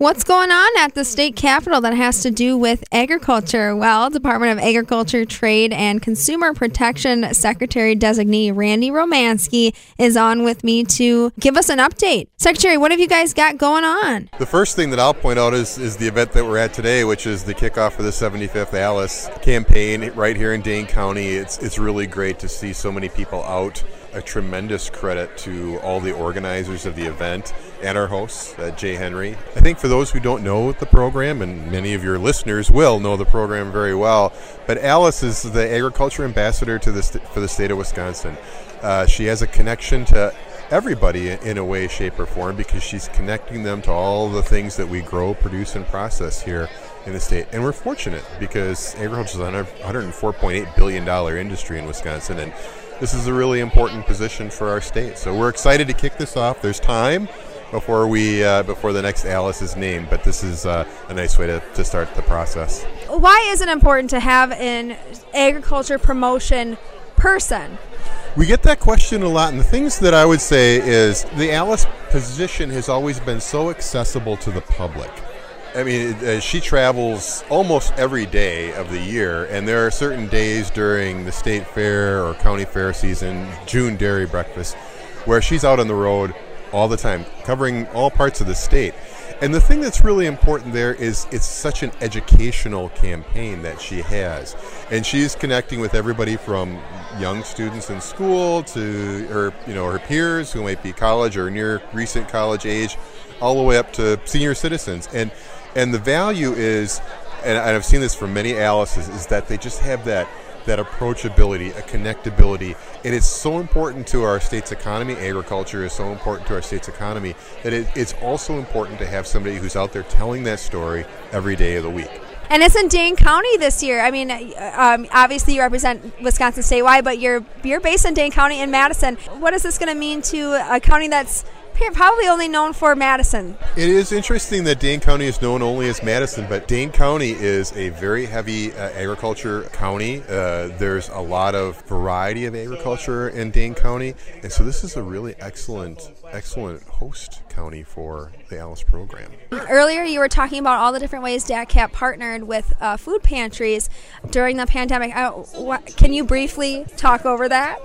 What's going on at the state capitol that has to do with agriculture? Well, Department of Agriculture, Trade, and Consumer Protection Secretary designee Randy Romanski is on with me to give us an update. Secretary, what have you guys got going on? The first thing that I'll point out is, is the event that we're at today, which is the kickoff for the 75th Alice campaign right here in Dane County. It's, it's really great to see so many people out a tremendous credit to all the organizers of the event and our hosts, uh, Jay Henry. I think for those who don't know the program, and many of your listeners will know the program very well, but Alice is the agriculture ambassador to the st- for the state of Wisconsin. Uh, she has a connection to everybody in a way, shape, or form because she's connecting them to all the things that we grow, produce, and process here in the state. And we're fortunate because agriculture is a $104.8 billion industry in Wisconsin. And this is a really important position for our state. So we're excited to kick this off. There's time before we uh, before the next Alice is named, but this is uh, a nice way to, to start the process. Why is it important to have an agriculture promotion person? We get that question a lot, and the things that I would say is the Alice position has always been so accessible to the public. I mean, uh, she travels almost every day of the year, and there are certain days during the state fair or county fair season, June dairy breakfast, where she's out on the road all the time, covering all parts of the state. And the thing that's really important there is it's such an educational campaign that she has. And she's connecting with everybody from young students in school to her, you know, her peers who might be college or near recent college age, all the way up to senior citizens. And and the value is, and I've seen this from many Alice's, is that they just have that that approachability, a connectability. And It is so important to our state's economy. Agriculture is so important to our state's economy that it, it's also important to have somebody who's out there telling that story every day of the week. And it's in Dane County this year. I mean, um, obviously you represent Wisconsin statewide, but you're you're based in Dane County in Madison. What is this going to mean to a county that's probably only known for Madison. It is interesting that Dane County is known only as Madison, but Dane County is a very heavy uh, agriculture county. Uh, there's a lot of variety of agriculture in Dane County, and so this is a really excellent, excellent host county for the Alice program. Earlier, you were talking about all the different ways DATCP partnered with uh, food pantries during the pandemic. Uh, what, can you briefly talk over that?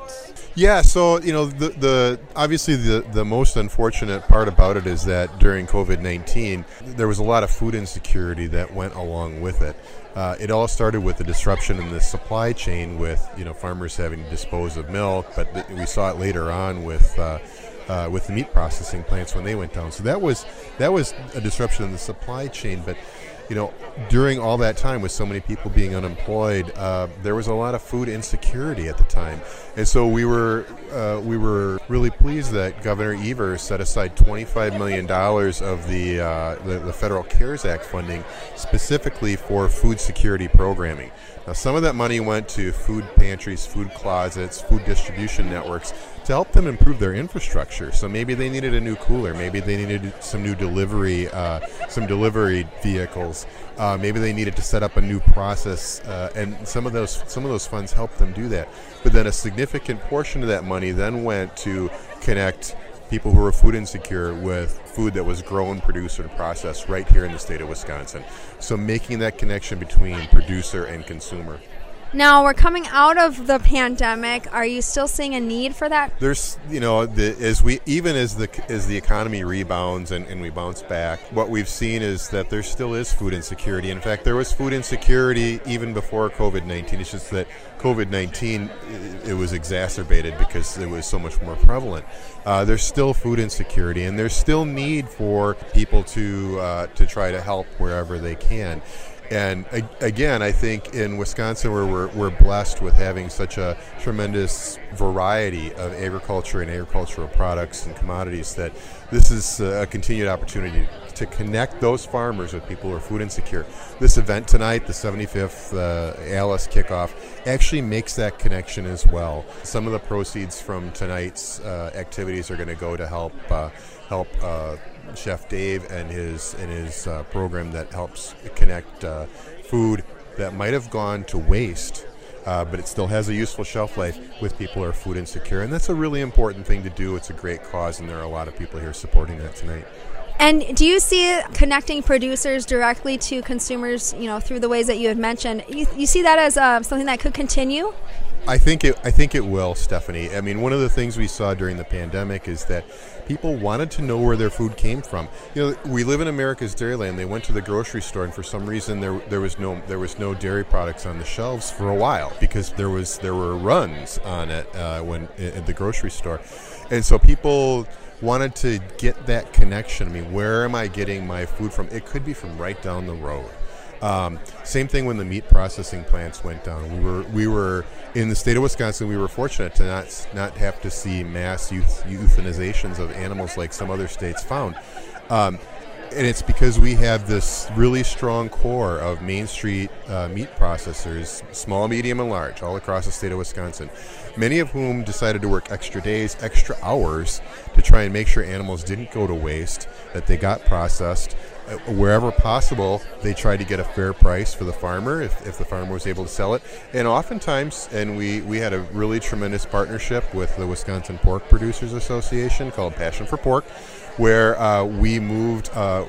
Yeah, so you know the the obviously the the most unfortunate part about it is that during COVID nineteen there was a lot of food insecurity that went along with it. Uh, it all started with the disruption in the supply chain, with you know farmers having to dispose of milk, but th- we saw it later on with. Uh, uh, with the meat processing plants when they went down, so that was that was a disruption in the supply chain. But you know, during all that time with so many people being unemployed, uh, there was a lot of food insecurity at the time, and so we were uh, we were really pleased that Governor Evers set aside 25 million dollars of the, uh, the, the federal CARES Act funding specifically for food security programming. Now, some of that money went to food pantries, food closets, food distribution networks to help them improve their infrastructure. So maybe they needed a new cooler, maybe they needed some new delivery, uh, some delivery vehicles. Uh, maybe they needed to set up a new process, uh, and some of those some of those funds helped them do that. But then a significant portion of that money then went to connect people who were food insecure with food that was grown, produced, and processed right here in the state of Wisconsin. So making that connection between producer and consumer. Now we're coming out of the pandemic. Are you still seeing a need for that? There's, you know, the, as we even as the as the economy rebounds and, and we bounce back, what we've seen is that there still is food insecurity. In fact, there was food insecurity even before COVID nineteen. It's just that COVID nineteen it, was exacerbated because it was so much more prevalent. Uh, there's still food insecurity, and there's still need for people to uh, to try to help wherever they can. And again, I think in Wisconsin, where we're, we're blessed with having such a tremendous variety of agriculture and agricultural products and commodities, that this is a continued opportunity to connect those farmers with people who are food insecure. This event tonight, the 75th uh, Alice kickoff, actually makes that connection as well. Some of the proceeds from tonight's uh, activities are going to go to help uh, help uh, Chef Dave and his and his uh, program that helps connect uh, food that might have gone to waste. Uh, but it still has a useful shelf life with people who are food insecure. And that's a really important thing to do. It's a great cause, and there are a lot of people here supporting that tonight. And do you see connecting producers directly to consumers, you know, through the ways that you had mentioned? You, you see that as uh, something that could continue? I think it. I think it will, Stephanie. I mean, one of the things we saw during the pandemic is that people wanted to know where their food came from. You know, we live in America's Dairyland. They went to the grocery store, and for some reason, there there was no there was no dairy products on the shelves for a while because there was there were runs on it uh, when at the grocery store, and so people wanted to get that connection. I mean, where am I getting my food from? It could be from right down the road. Um, same thing when the meat processing plants went down. We were we were in the state of Wisconsin. We were fortunate to not not have to see mass youth, euthanizations of animals like some other states found. Um, and it's because we have this really strong core of Main Street uh, meat processors, small, medium, and large, all across the state of Wisconsin. Many of whom decided to work extra days, extra hours to try and make sure animals didn't go to waste, that they got processed. Uh, wherever possible, they tried to get a fair price for the farmer if, if the farmer was able to sell it. And oftentimes, and we, we had a really tremendous partnership with the Wisconsin Pork Producers Association called Passion for Pork where uh, we moved uh,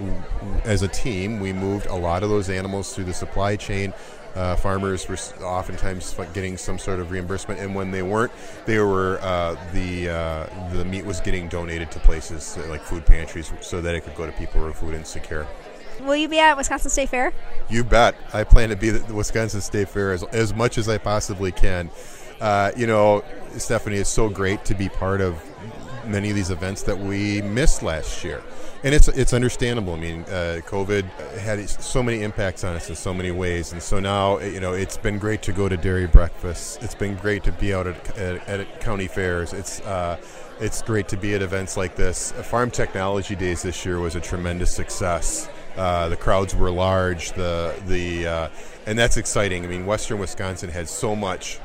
as a team. We moved a lot of those animals through the supply chain. Uh, farmers were oftentimes getting some sort of reimbursement, and when they weren't, they were uh, the uh, the meat was getting donated to places like food pantries so that it could go to people who are food insecure. Will you be at Wisconsin State Fair? You bet. I plan to be at the Wisconsin State Fair as, as much as I possibly can. Uh, you know, Stephanie, it's so great to be part of many of these events that we missed last year. And it's it's understandable. I mean, uh, COVID had so many impacts on us in so many ways, and so now you know it's been great to go to dairy breakfasts. It's been great to be out at, at, at county fairs. It's uh, it's great to be at events like this. Farm Technology Days this year was a tremendous success. Uh, the crowds were large. The the uh, and that's exciting. I mean, Western Wisconsin had so much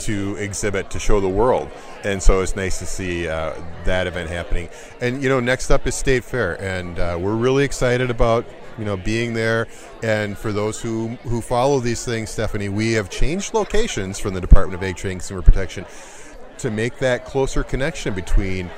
to exhibit to show the world. And so it's nice to see uh, that event happening. And you know, next up is State Fair, and uh, we're really excited about you know being there. And for those who who follow these things, Stephanie, we have changed locations from the Department of Ag Trade and Consumer Protection to make that closer connection between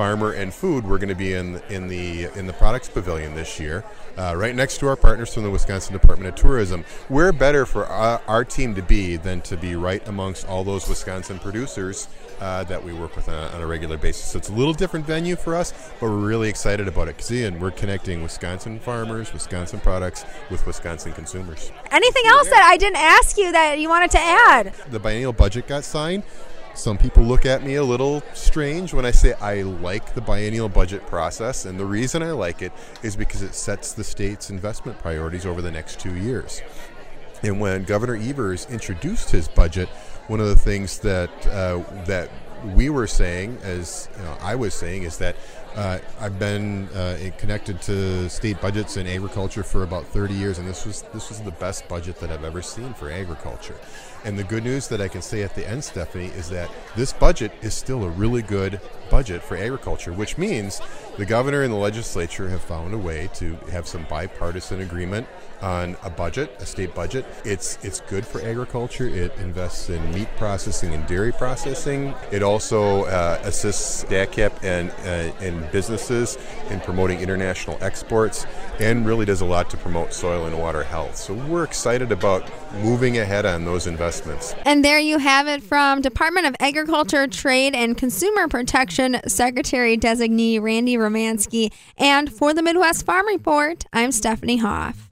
farmer and food. We're going to be in in the in the products pavilion this year, uh, right next to our partners from the Wisconsin Department of Tourism. Where better for our, our, team to be than to be right amongst all those Wisconsin producers uh, that we work with on a, on a, regular basis. So it's a little different venue for us, but we're really excited about it because Ian, we're connecting Wisconsin farmers, Wisconsin products with Wisconsin consumers. Anything else that I didn't ask you that you wanted to add? The biennial budget got signed. Some people look at me a little strange when I say I like the biennial budget process, and the reason I like it is because it sets the state's investment priorities over the next two years. And when Governor Evers introduced his budget, one of the things that uh, that we were saying, as you know, I was saying, is that uh, I've been uh, connected to state budgets and agriculture for about 30 years, and this was this was the best budget that I've ever seen for agriculture. And the good news that I can say at the end, Stephanie, is that this budget is still a really good budget for agriculture, which means the governor and the legislature have found a way to have some bipartisan agreement on a budget, a state budget. It's it's good for agriculture. It invests in meat processing and dairy processing. It also uh, assists DATCP and uh, and businesses in promoting international exports, and really does a lot to promote soil and water health. So we're excited about moving ahead on those investments. And there you have it from Department of Agriculture, Trade, and Consumer Protection Secretary Designee Randy Romanski. And for the Midwest Farm Report, I'm Stephanie Hoff.